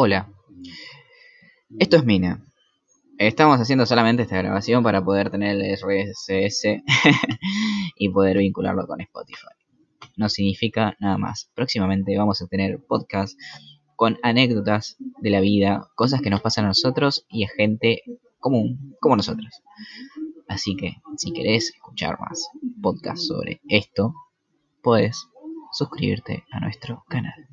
Hola, esto es Mina. Estamos haciendo solamente esta grabación para poder tener el RSS y poder vincularlo con Spotify. No significa nada más. Próximamente vamos a tener podcast con anécdotas de la vida, cosas que nos pasan a nosotros y a gente común como nosotros. Así que si querés escuchar más podcast sobre esto, puedes suscribirte a nuestro canal.